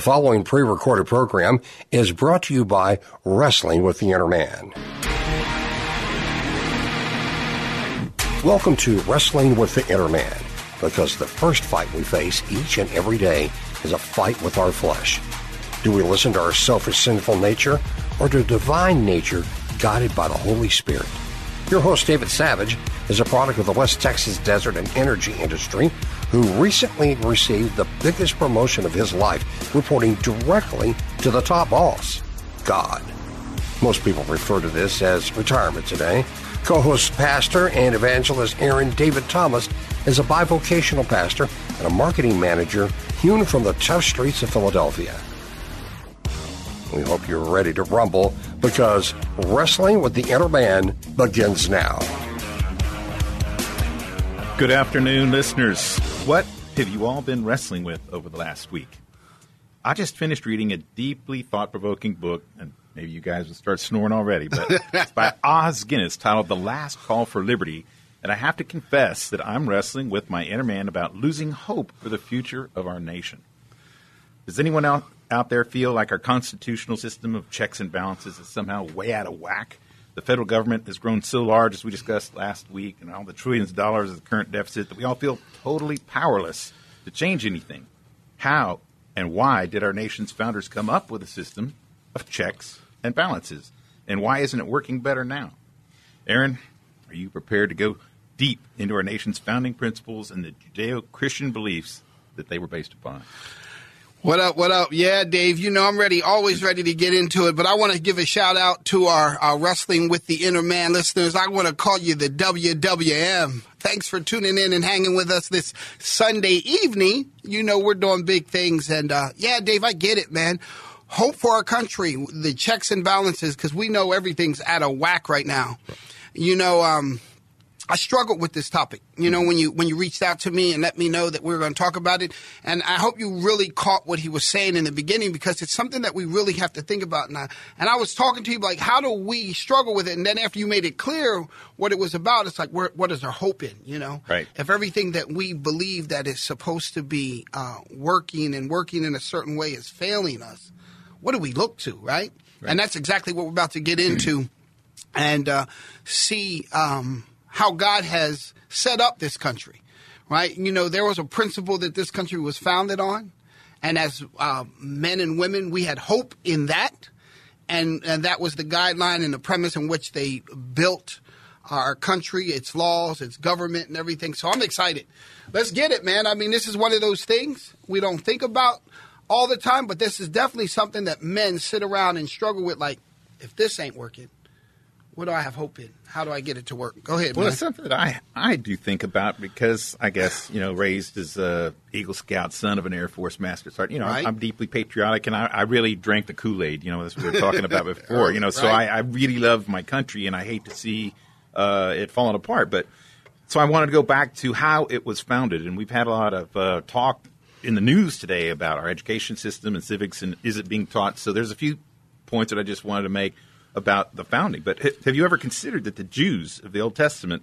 The following pre recorded program is brought to you by Wrestling with the Inner Man. Welcome to Wrestling with the Inner Man, because the first fight we face each and every day is a fight with our flesh. Do we listen to our selfish, sinful nature or to divine nature guided by the Holy Spirit? Your host, David Savage, is a product of the West Texas desert and energy industry who recently received the biggest promotion of his life, reporting directly to the top boss, God. Most people refer to this as retirement today. Co host, pastor, and evangelist Aaron David Thomas is a bivocational pastor and a marketing manager hewn from the tough streets of Philadelphia. We hope you're ready to rumble because Wrestling with the Inner Man begins now. Good afternoon, listeners. What have you all been wrestling with over the last week? I just finished reading a deeply thought provoking book, and maybe you guys will start snoring already, but it's by Os Guinness titled The Last Call for Liberty. And I have to confess that I'm wrestling with my inner man about losing hope for the future of our nation. Does anyone out, out there feel like our constitutional system of checks and balances is somehow way out of whack? The federal government has grown so large, as we discussed last week, and all the trillions of dollars of the current deficit, that we all feel totally powerless to change anything. How and why did our nation's founders come up with a system of checks and balances? And why isn't it working better now? Aaron, are you prepared to go deep into our nation's founding principles and the Judeo Christian beliefs that they were based upon? What up? What up? Yeah, Dave. You know I'm ready, always ready to get into it. But I want to give a shout out to our, our wrestling with the inner man listeners. I want to call you the WWM. Thanks for tuning in and hanging with us this Sunday evening. You know we're doing big things, and uh, yeah, Dave, I get it, man. Hope for our country, the checks and balances, because we know everything's out of whack right now. You know, um, I struggled with this topic. You know, when you when you reached out to me and let me know that we were going to talk about it, and I hope you really caught what he was saying in the beginning because it's something that we really have to think about now. And I was talking to you like, how do we struggle with it? And then after you made it clear what it was about, it's like, where, what is our hope in? You know, Right. If everything that we believe that is supposed to be uh, working and working in a certain way is failing us, what do we look to, right? And that's exactly what we're about to get into and uh, see um, how God has set up this country, right? You know, there was a principle that this country was founded on, and as uh, men and women, we had hope in that, and and that was the guideline and the premise in which they built our country, its laws, its government, and everything. So I'm excited. Let's get it, man. I mean, this is one of those things we don't think about all the time, but this is definitely something that men sit around and struggle with. Like, if this ain't working, what do I have hope in? How do I get it to work? Go ahead, Well, man. it's something that I I do think about because I guess you know raised as a Eagle Scout, son of an Air Force Master Sergeant. You know, Right. I'm deeply patriotic, and I, I really drank the Kool Aid. You know, as we were talking about before. You know, so Right. I, I really love my country, and I hate to see uh, it falling apart. But so I wanted to go back to how it was founded, and we've had a lot of uh, talk in the news today about our education system and civics, and is it being taught? So there's a few points that I just wanted to make about the founding. But have you ever considered that the Jews of the Old Testament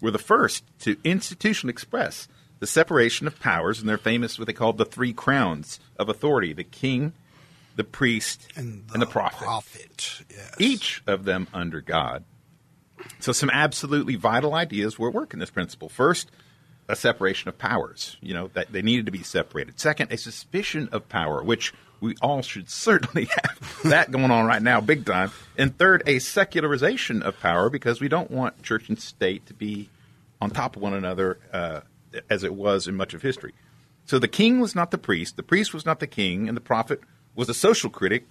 were the first to institutionally express the separation of powers, and they're famous what they called the three crowns of authority: the king, the priest, and the, prophet Prophet. Yes. each of them under God. So, some absolutely vital ideas were at work in this principle. First, a separation of powers, you know, that they needed to be separated. Second, a suspicion of power, which we all should certainly have that going on right now, big time. And third, a secularization of power, because we don't want church and state to be on top of one another uh, as it was in much of history. So the king was not the priest, the priest was not the king, and the prophet was a social critic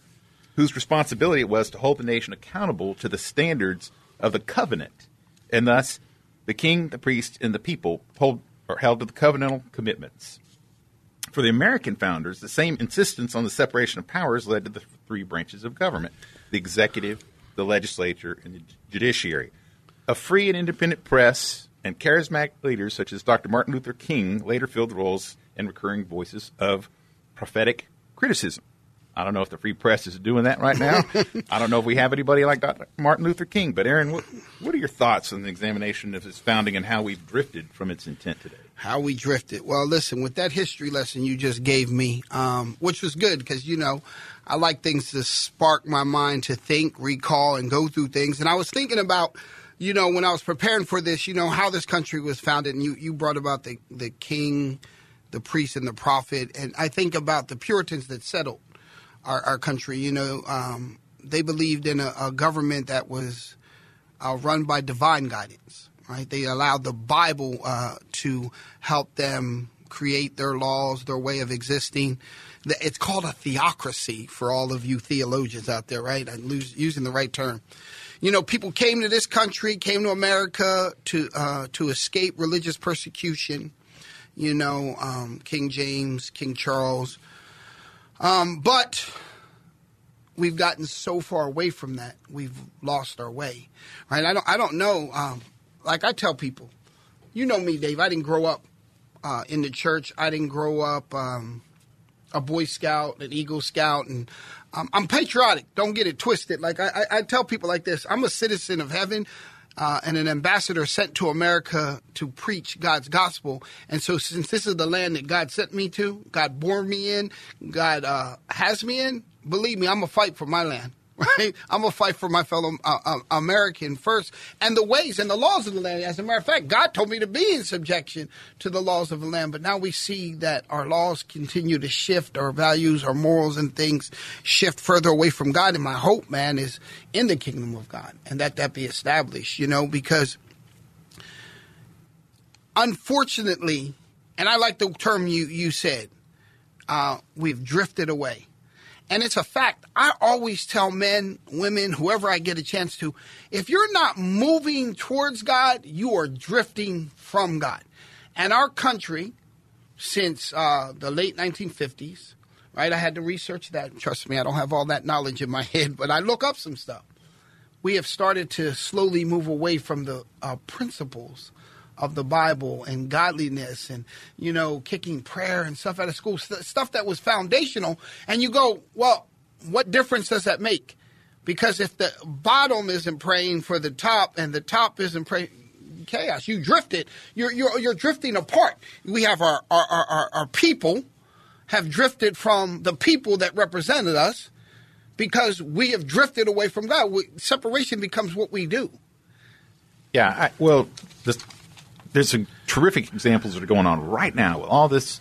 whose responsibility it was to hold the nation accountable to the standards of the covenant. And thus, the king, the priest, and the people hold, are held to the covenantal commitments. For the American founders, the same insistence on the separation of powers led to the three branches of government the executive, the legislature, and the judiciary. A free and independent press and charismatic leaders such as Dr. Martin Luther King later filled the roles and recurring voices of prophetic criticism. I don't know if the free press is doing that right now. I don't know if we have anybody like Dr. Martin Luther King. But Aaron, what, what are your thoughts on the examination of its founding and how we've drifted from its intent today? How we drifted. Well, listen, with that history lesson you just gave me, um, which was good because you know I like things to spark my mind to think, recall, and go through things. And I was thinking about you know, when I was preparing for this, you know, how this country was founded, and you, you brought about the, the king, the priest, and the prophet. And I think about the Puritans that settled our, our country. You know, um, they believed in a, a government that was uh, run by divine guidance, right? They allowed the Bible uh, to help them create their laws, their way of existing. It's called a theocracy for all of you theologians out there, right? I'm using the right term you know, people came to this country, came to America to uh, to escape religious persecution. You know, um, King James, King Charles, um, but we've gotten so far away from that, we've lost our way. Right? I don't. I don't know. Um, like I tell people, you know me, Dave. I didn't grow up uh, in the church. I didn't grow up um, a Boy Scout, an Eagle Scout, and I'm, I'm patriotic. Don't get it twisted. Like I, I, I, tell people like this: I'm a citizen of heaven. Uh, and an ambassador sent to America to preach God's gospel. And so, since this is the land that God sent me to, God born me in, God uh, has me in, believe me, I'm going to fight for my land right? I'm gonna fight for my fellow uh, uh, American first, and the ways and the laws of the land. As a matter of fact, God told me to be in subjection to the laws of the land. But now we see that our laws continue to shift, our values, our morals, and things shift further away from God. And my hope, man, is in the kingdom of God, and that that be established. You know, because unfortunately, and I like the term you you said, uh, we've drifted away and it's a fact. I always tell men, women, whoever I get a chance to, if you're not moving towards God, you are drifting from God. And our country, since uh, the late 1950s, right? I had to research that. Trust me, I don't have all that knowledge in my head, but I look up some stuff. We have started to slowly move away from the uh, principles of the Bible and godliness and, you know, kicking prayer and stuff out of school, stuff that was foundational. And you go, well, what difference does that make? Because if the bottom isn't praying for the top and the top isn't praying, chaos. You drifted. You're, you're, you're drifting apart. We have our, our, our, our people have drifted from the people that represented us because we have drifted away from God. We, separation becomes what we do. Yeah, I, well, this, there's some terrific examples that are going on right now with all this.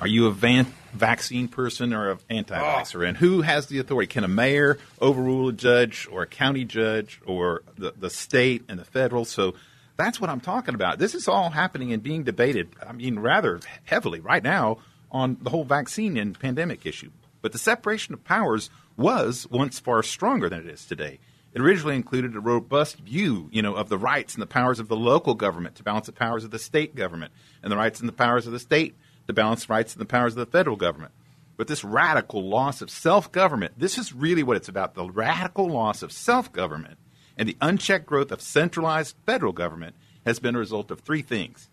Are you a van- vaccine person or an anti-vaxxer? Oh. And who has the authority? Can a mayor overrule a judge or a county judge or the, the state and the federal? So that's what I'm talking about. This is all happening and being debated, I mean, rather heavily right now on the whole vaccine and pandemic issue. But the separation of powers was once far stronger than it is today. It originally included a robust view, you know, of the rights and the powers of the local government to balance the powers of the state government, and the rights and the powers of the state to balance rights and the powers of the federal government. But this radical loss of self government, this is really what it's about the radical loss of self government and the unchecked growth of centralized federal government has been a result of three things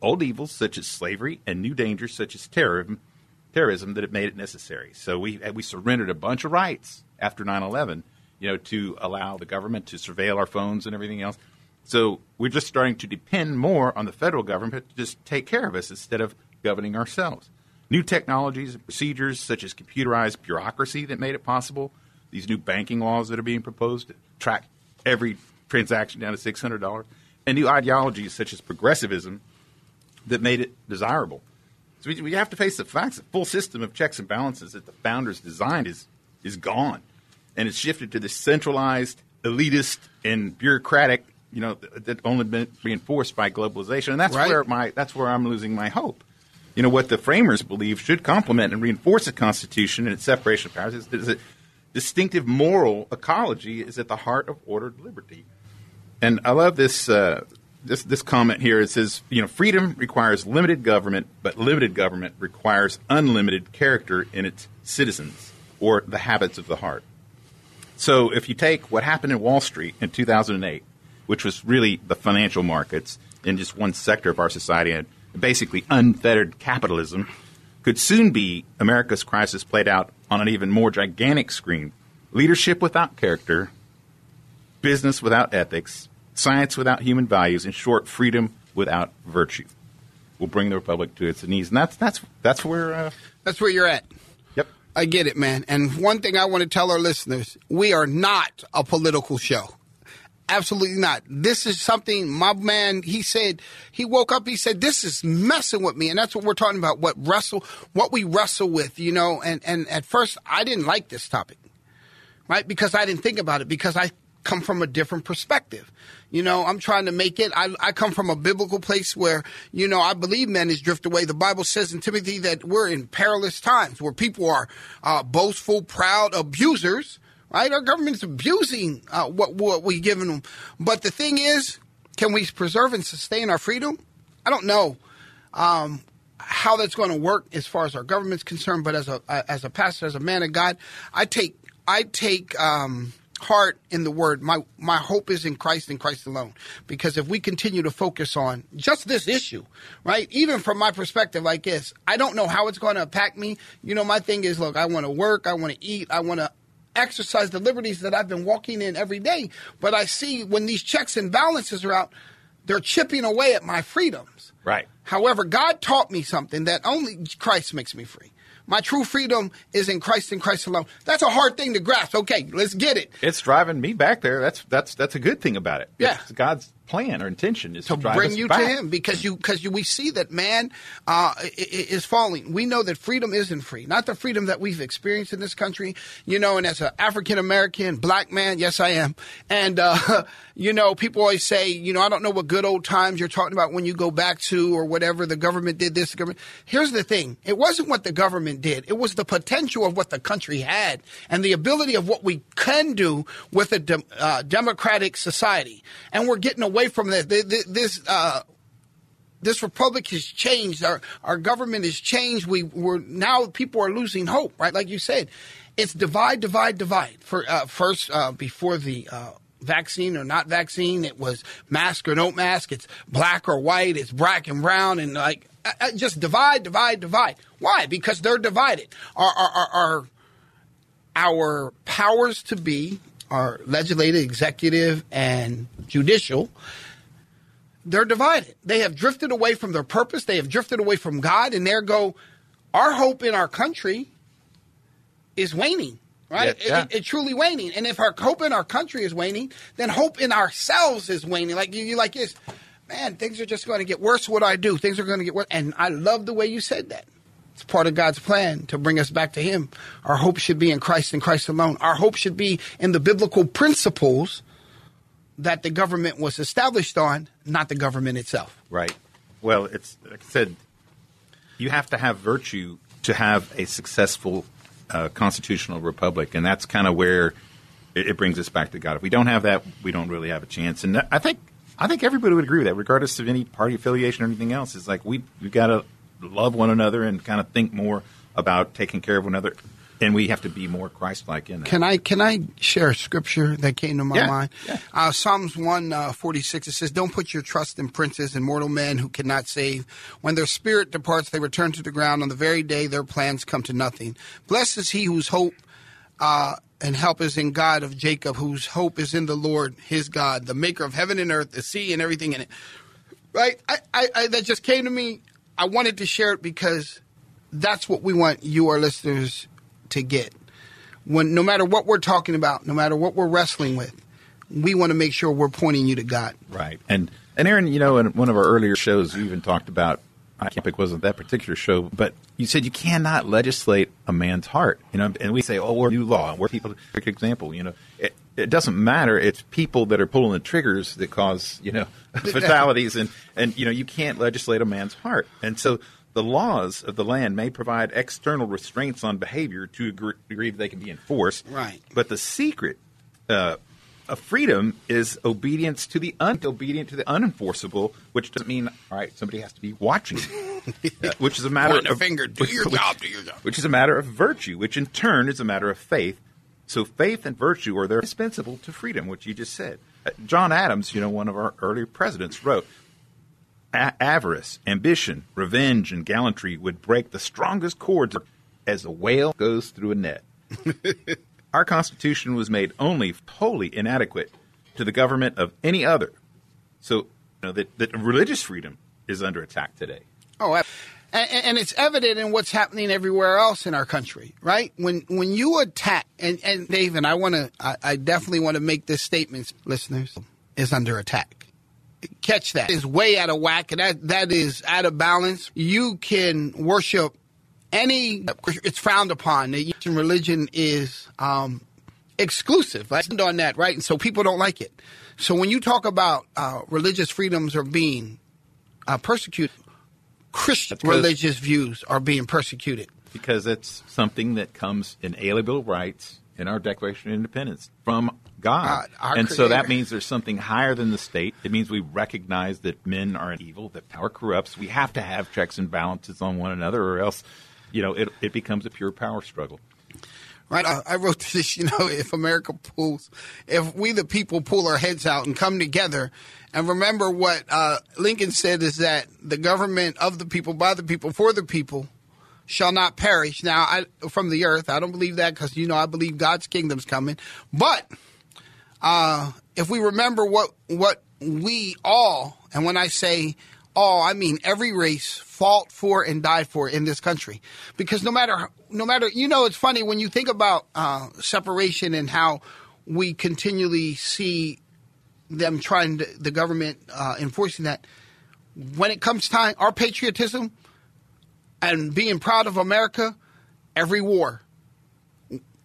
old evils such as slavery and new dangers such as terrorism, terrorism that have made it necessary. So we, we surrendered a bunch of rights after 9 11 you know, to allow the government to surveil our phones and everything else. So we're just starting to depend more on the federal government to just take care of us instead of governing ourselves. New technologies and procedures such as computerized bureaucracy that made it possible, these new banking laws that are being proposed to track every transaction down to $600, and new ideologies such as progressivism that made it desirable. So we, we have to face the facts. The full system of checks and balances that the founders designed is, is gone and it's shifted to this centralized, elitist, and bureaucratic. You know, that only been reinforced by globalization, and that's right. where my that's where I'm losing my hope. You know, what the framers believe should complement and reinforce the Constitution and its separation of powers is, is that distinctive moral ecology is at the heart of ordered liberty. And I love this. Uh, this, this comment here it says you know freedom requires limited government but limited government requires unlimited character in its citizens or the habits of the heart so if you take what happened in Wall Street in 2008, which was really the financial markets in just one sector of our society, and basically unfettered capitalism, could soon be America's crisis played out on an even more gigantic screen. Leadership without character, business without ethics, science without human values, in short, freedom without virtue will bring the republic to its knees. And that's that's that's where uh, That's where you're at. I get it, man. And one thing I want to tell our listeners we are not a political show. Absolutely not. This is something my man, he said, he woke up, he said, this is messing with me. And that's what we're talking about, what wrestle, what we wrestle with, you know. And, and at first, I didn't like this topic, right? Because I didn't think about it, because I come from a different perspective. You know, I'm trying to make it. I, I come from a biblical place where, you know, I believe men is drift away. The Bible says in Timothy that we're in perilous times where people are uh, boastful, proud, abusers, right? Our government's abusing uh, what, what we're giving them. But the thing is, can we preserve and sustain our freedom? I don't know. Um, how that's going to work as far as our government's concerned, but as a as a pastor, as a man of God, I take I take um, heart in the word. My my hope is in Christ and Christ alone. Because if we continue to focus on just this issue, right? Even from my perspective, like this, I don't know how it's going to impact me. You know, my thing is, look, I want to work, I want to eat, I want to exercise the liberties that I've been walking in every day. But I see when these checks and balances are out, they're chipping away at my freedoms. Right. However, God taught me something that only Christ makes me free. My true freedom is in Christ and Christ alone. That's a hard thing to grasp. Okay, let's get it. It's driving me back there. That's that's that's a good thing about it. Yeah. It's God's plan or intention is to, to bring you back. to Him because you because you, we see that man uh, is falling. We know that freedom isn't free, not the freedom that we've experienced in this country. You know, and as an African American black man, yes, I am. And uh, you know, people always say, you know, I don't know what good old times you're talking about when you go back to or whatever. The government did this. Government. Here's the thing: it wasn't what the government did. It was the potential of what the country had and the ability of what we can do with a dem- uh, democratic society. And we're getting away from that. Th- th- This. Uh, this republic has changed. Our our government has changed. We we're now people are losing hope. Right, like you said, it's divide, divide, divide. For uh, first, uh, before the uh, vaccine or not vaccine, it was mask or don't mask. It's black or white. It's black and brown, and like uh, uh, just divide, divide, divide. Why? Because they're divided. Our our, our our powers to be, our legislative, executive, and judicial, they're divided. They have drifted away from their purpose. They have drifted away from God, and there go our hope in our country is waning. Right? Yeah, yeah. It, it, it truly waning. And if our hope in our country is waning, then hope in ourselves is waning. Like you, you like this, man. Things are just going to get worse. What I do, things are going to get worse. And I love the way you said that. It's part of God's plan to bring us back to Him. Our hope should be in Christ and Christ alone. Our hope should be in the biblical principles that the government was established on, not the government itself. Right. Well, it's like I said, you have to have virtue to have a successful uh, constitutional republic, and that's kind of where it, it brings us back to God. If we don't have that, we don't really have a chance. And I think I think everybody would agree with that, regardless of any party affiliation or anything else. Is like we we got to love one another and kind of think more about taking care of one another, and we have to be more Christ-like in that. Can I can I share a scripture that came to my Yeah, mind? yeah. Uh, Psalms one uh, forty six. It says, "Don't put your trust in princes and mortal men who cannot save. When their spirit departs, they return to the ground. On the very day their plans come to nothing. Blessed is he whose hope." Uh, and help is in God of Jacob, whose hope is in the Lord, his God, the maker of heaven and earth, the sea and everything in it. Right? I, I, I that just came to me. I wanted to share it because that's what we want you, our listeners, to get. When no matter what we're talking about, no matter what we're wrestling with, we want to make sure we're pointing you to God. Right. And and Aaron, you know, in one of our earlier shows, you even talked about I can't pick wasn't that particular show, but you said you cannot legislate a man's heart. You know, and we say, oh, we're new law, we're people. Perfect example. You know, it, it doesn't matter. It's people that are pulling the triggers that cause you know fatalities, and and you know you can't legislate a man's heart, and so. The laws of the land may provide external restraints on behavior to a degree that they can be enforced. Right. But the secret uh, of freedom is obedience to the un- obedient to the unenforceable, which doesn't mean all right. Somebody has to be watching, Uh, which is a matter Point of finger, do your job, do your job. which is a matter of virtue, which in turn is a matter of faith. So faith and virtue are they're indispensable to freedom, which you just said. Uh, John Adams, you know, one of our earlier presidents, wrote, A- avarice, ambition, revenge, and gallantry would break the strongest cords as a whale goes through a net. Our Constitution was made only wholly inadequate to the government of any other. So, you know, that, that religious freedom is under attack today. Oh, and, and it's evident in what's happening everywhere else in our country, right? When when you attack, and, and Dave, and I want to, I, I definitely want to make this statement, listeners, is under attack. Catch that. Is way out of whack, and that, that is out of balance. You can worship any, it's frowned upon. The religion is um, exclusive. I on that, right? And so people don't like it. So when you talk about uh, religious freedoms are being uh, persecuted, Christian religious views are being persecuted. Because it's something that comes inalienable rights in our Declaration of Independence from God. God and creator. so that means there's something higher than the state. It means we recognize that men are evil, that power corrupts. We have to have checks and balances on one another, or else, you know, it, it becomes a pure power struggle. Right, I, I wrote this. You know, if America pulls, if we the people pull our heads out and come together, and remember what uh, Lincoln said is that the government of the people, by the people, for the people, shall not perish. Now, I, from the earth, I don't believe that because you know I believe God's kingdom's coming. But uh, if we remember what what we all, and when I say all, I mean every race fought for and died for in this country. Because no matter, no matter, you know, it's funny when you think about uh, separation and how we continually see them trying to, the government uh, enforcing that. When it comes time, our patriotism and being proud of America, every war,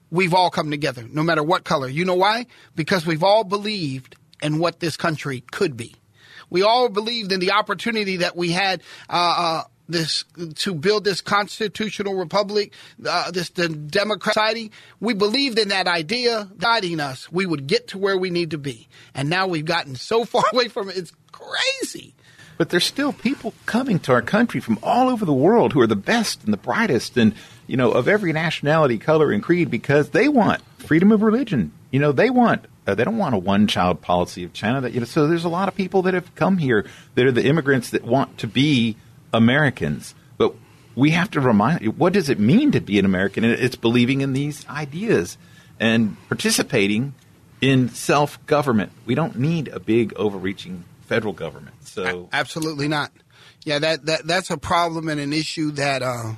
we've all come together, no matter what color. You know why? Because we've all believed in what this country could be. We all believed in the opportunity that we had. Uh, uh, this to build this constitutional republic, uh, this the democratic society. We believed in that idea, guiding us. We would get to where we need to be, and now we've gotten so far away from it. It's crazy. But there's still people coming to our country from all over the world who are the best and the brightest, and you know of every nationality, color, and creed because they want freedom of religion. You know they want uh, they don't want a one child policy of China. That you know, so there's a lot of people that have come here that are the immigrants that want to be Americans. But we have to remind what does it mean to be an American? It's believing in these ideas and participating in self government. We don't need a big overreaching federal government. So absolutely not. Yeah, that, that that's a problem and an issue that uh,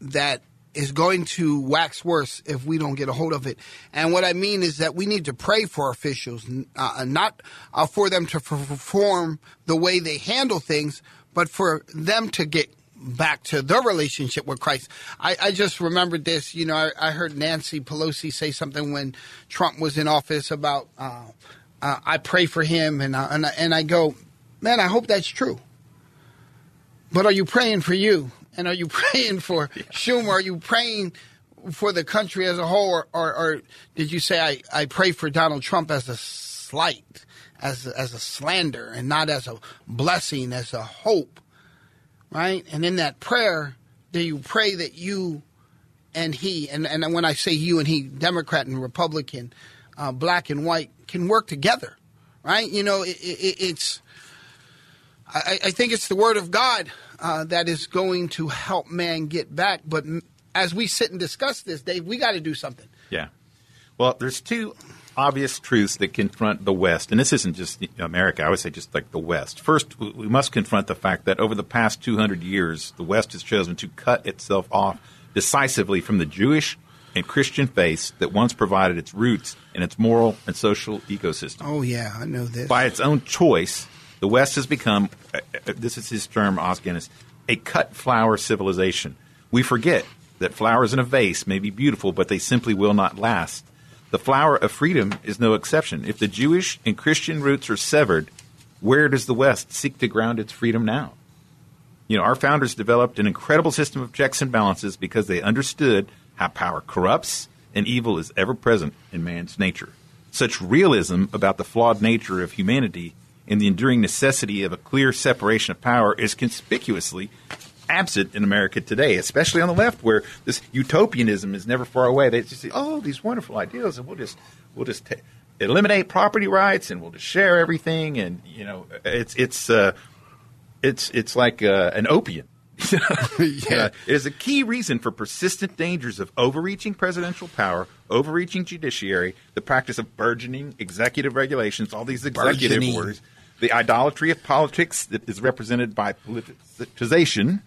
that is going to wax worse if we don't get a hold of it. And what I mean is that we need to pray for officials, uh, not uh, for them to perform the way they handle things, but for them to get back to their relationship with Christ. I, I just remembered this. You know, I, I, heard Nancy Pelosi say something when Trump was in office about uh, uh, I pray for him, and uh, and and I go, man, I hope that's true. But are you praying for you? And are you praying for yeah. Schumer? Are you praying for the country as a whole, or, or, or, did you say I, I pray for Donald Trump as a slight, as a, as a slander, and not as a blessing, as a hope, right? And in that prayer, do you pray that you and he, and, and when I say you and he, Democrat and Republican, uh, black and white, can work together, right? You know, it, it, it's. I, I think it's the word of God uh, that is going to help man get back. But as we sit and discuss this, Dave, we got to do something. Yeah. Well, there's two obvious truths that confront the West, and this isn't just America. I would say just like the West. First, we must confront the fact that over the past 200 years, the West has chosen to cut itself off decisively from the Jewish and Christian faith that once provided its roots in its moral and social ecosystem. Oh yeah, I know this. By its own choice, the West has become, uh, uh, this is his term, Os Guinness, a cut flower civilization. We forget that flowers in a vase may be beautiful, but they simply will not last. The flower of freedom is no exception. If the Jewish and Christian roots are severed, where does the West seek to ground its freedom now? You know, our founders developed an incredible system of checks and balances because they understood how power corrupts and evil is ever present in man's nature. Such realism about the flawed nature of humanity and the enduring necessity of a clear separation of power is conspicuously absent in America today, especially on the left, where this utopianism is never far away. They just say, "Oh, these wonderful ideas, and we'll just we'll just t- eliminate property rights, and we'll just share everything." And you know, it's it's uh, it's it's like uh, an opiate. Yeah. Uh, it is a key reason for persistent dangers of overreaching presidential power, overreaching judiciary, the practice of burgeoning executive regulations, all these executive Burgeoning. orders, the idolatry of politics that is represented by politicization,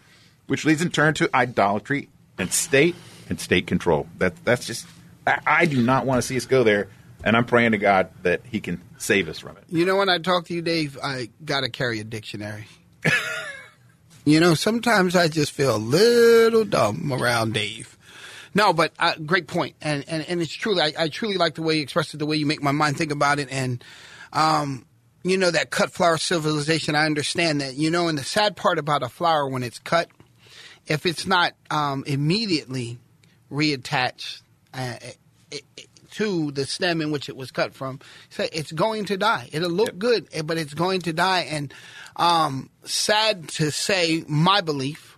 which leads in turn to idolatry and state and state control. That that's just I, I do not want to see us go there, and I'm praying to God that He can save us from it. You know, when I talk to you, Dave, I got to carry a dictionary. you know, sometimes I just feel a little dumb around Dave. No, but uh, great point, and and and it's truly, I, I truly like the way you express it, the way you make my mind think about it, and um, you know that cut flower civilization. I understand that, you know, and the sad part about a flower when it's cut, if it's not um, immediately reattached uh, it, it, to the stem in which it was cut from, so it's going to die. It'll look Yep. good, eh, but it's going to die. And um, sad to say, my belief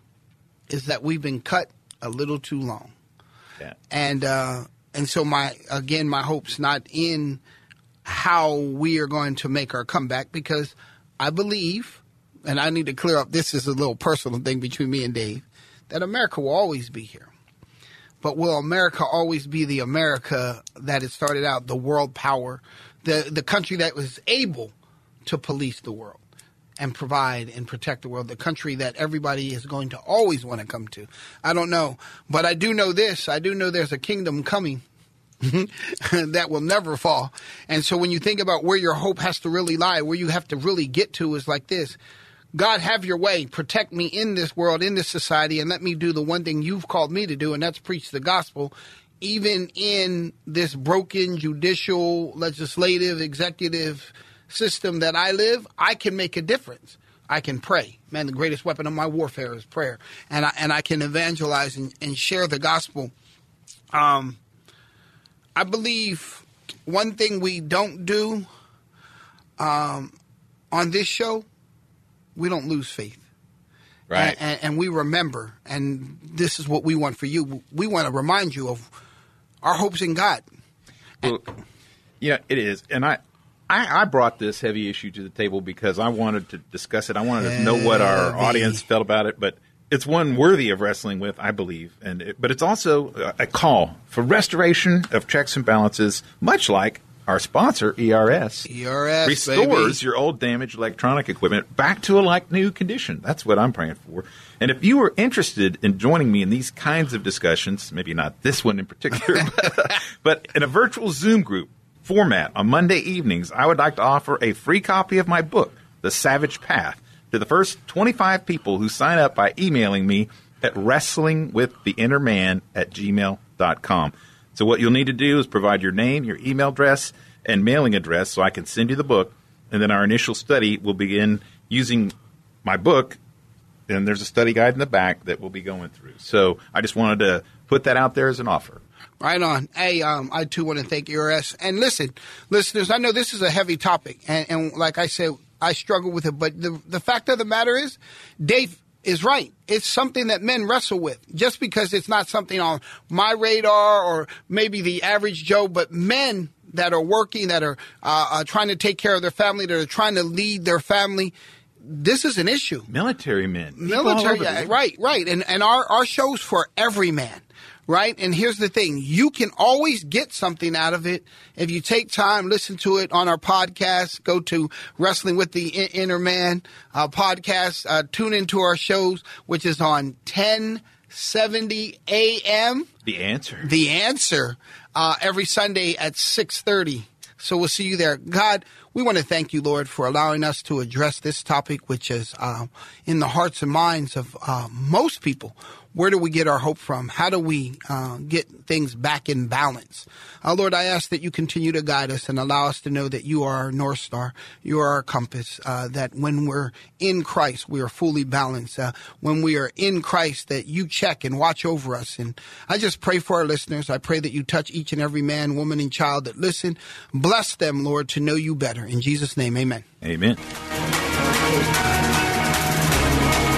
is that we've been cut a little too long Yeah. and uh, and so my again my hopes not in how we are going to make our comeback because I believe, and I need to clear up this is a little personal thing between me and Dave, that America will always be here. But will America always be the America that it started out, the world power, the the country that was able to police the world and provide and protect the world, the country that everybody is going to always want to come to? I don't know, but I do know this. I do know there's a kingdom coming that will never fall. And so when you think about where your hope has to really lie, where you have to really get to is like this. God, have your way. Protect me in this world, in this society, and let me do the one thing you've called me to do, and that's preach the gospel. Even in this broken judicial, legislative, executive system that I live, I can make a difference. I can pray. Man, the greatest weapon of my warfare is prayer. And I, and I can evangelize and, and share the gospel. Um, I believe one thing we don't do um, on this show, we don't lose faith. Right. And, and, we remember, and this is what we want for you. We want to remind you of our hopes in God. Well, yeah, it is, and I, I, I brought this heavy issue to the table because I wanted to discuss it. I wanted to know what our audience felt about it, but it's one worthy of wrestling with, I believe, and it, but it's also a- call for restoration of checks and balances, much like our sponsor ERS. ERS, restores baby. your old damaged electronic equipment back to a like new condition. That's what I'm praying for. And if you are interested in joining me in these kinds of discussions, maybe not this one in particular, but, but in a virtual Zoom group format on Monday evenings, I would like to offer a free copy of my book, The Savage Path, to the first 25 people who sign up by emailing me at wrestlingwiththeinnerman at gmail.com. So what you'll need to do is provide your name, your email address, and mailing address so I can send you the book. And then our initial study will begin using my book. And there's a study guide in the back that we'll be going through. So I just wanted to put that out there as an offer. Right on. Hey, um, I too want to thank ERS. And listen, listeners, I know this is a heavy topic, and, and like I said, I struggle with it. But the the fact of the matter is, Dave is right. It's something that men wrestle with. Just because it's not something on my radar or maybe the average Joe, but men that are working, that are uh, uh, trying to take care of their family, that are trying to lead their family. This is an issue Military men. Military yeah, right right and and our our show's for every man right and here's the thing you can always get something out of it if you take time listen to it on our podcast go to wrestling with the inner man uh, podcast uh, tune into our shows which is on 1070 a.m The answer. the answer uh, every Sunday at 6:30. So we'll see you there. God, we want to thank you, Lord, for allowing us to address this topic, which is um, in the hearts and minds of uh, most people. Where do we get our hope from? How do we uh, get things back in balance? Uh, Lord, I ask that you continue to guide us and allow us to know that you are our North Star, you are our compass, uh, that when we're in Christ, we are fully balanced. Uh, when we are in Christ, that you check and watch over us. And I just pray for our listeners. I pray that you touch each and every man, woman, and child that listen. Bless them, Lord, to know you better. In Jesus' name, amen. Amen.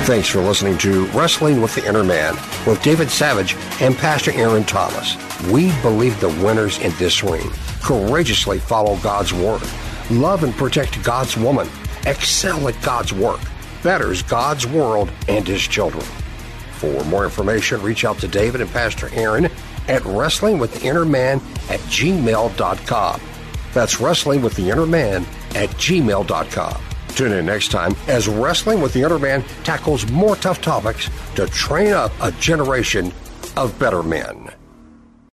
Thanks for listening to Wrestling with the Inner Man with David Savage and Pastor Aaron Thomas. We believe the winners in this ring. Courageously follow God's word. Love and protect God's woman. Excel at God's work. betters God's world and his children. For more information, reach out to David and Pastor Aaron at Wrestling with the Inner Man at gmail.com. That's Wrestling with the Inner Man at gmail.com. Tune in next time as Wrestling with the Inner Man tackles more tough topics to train up a generation of better men.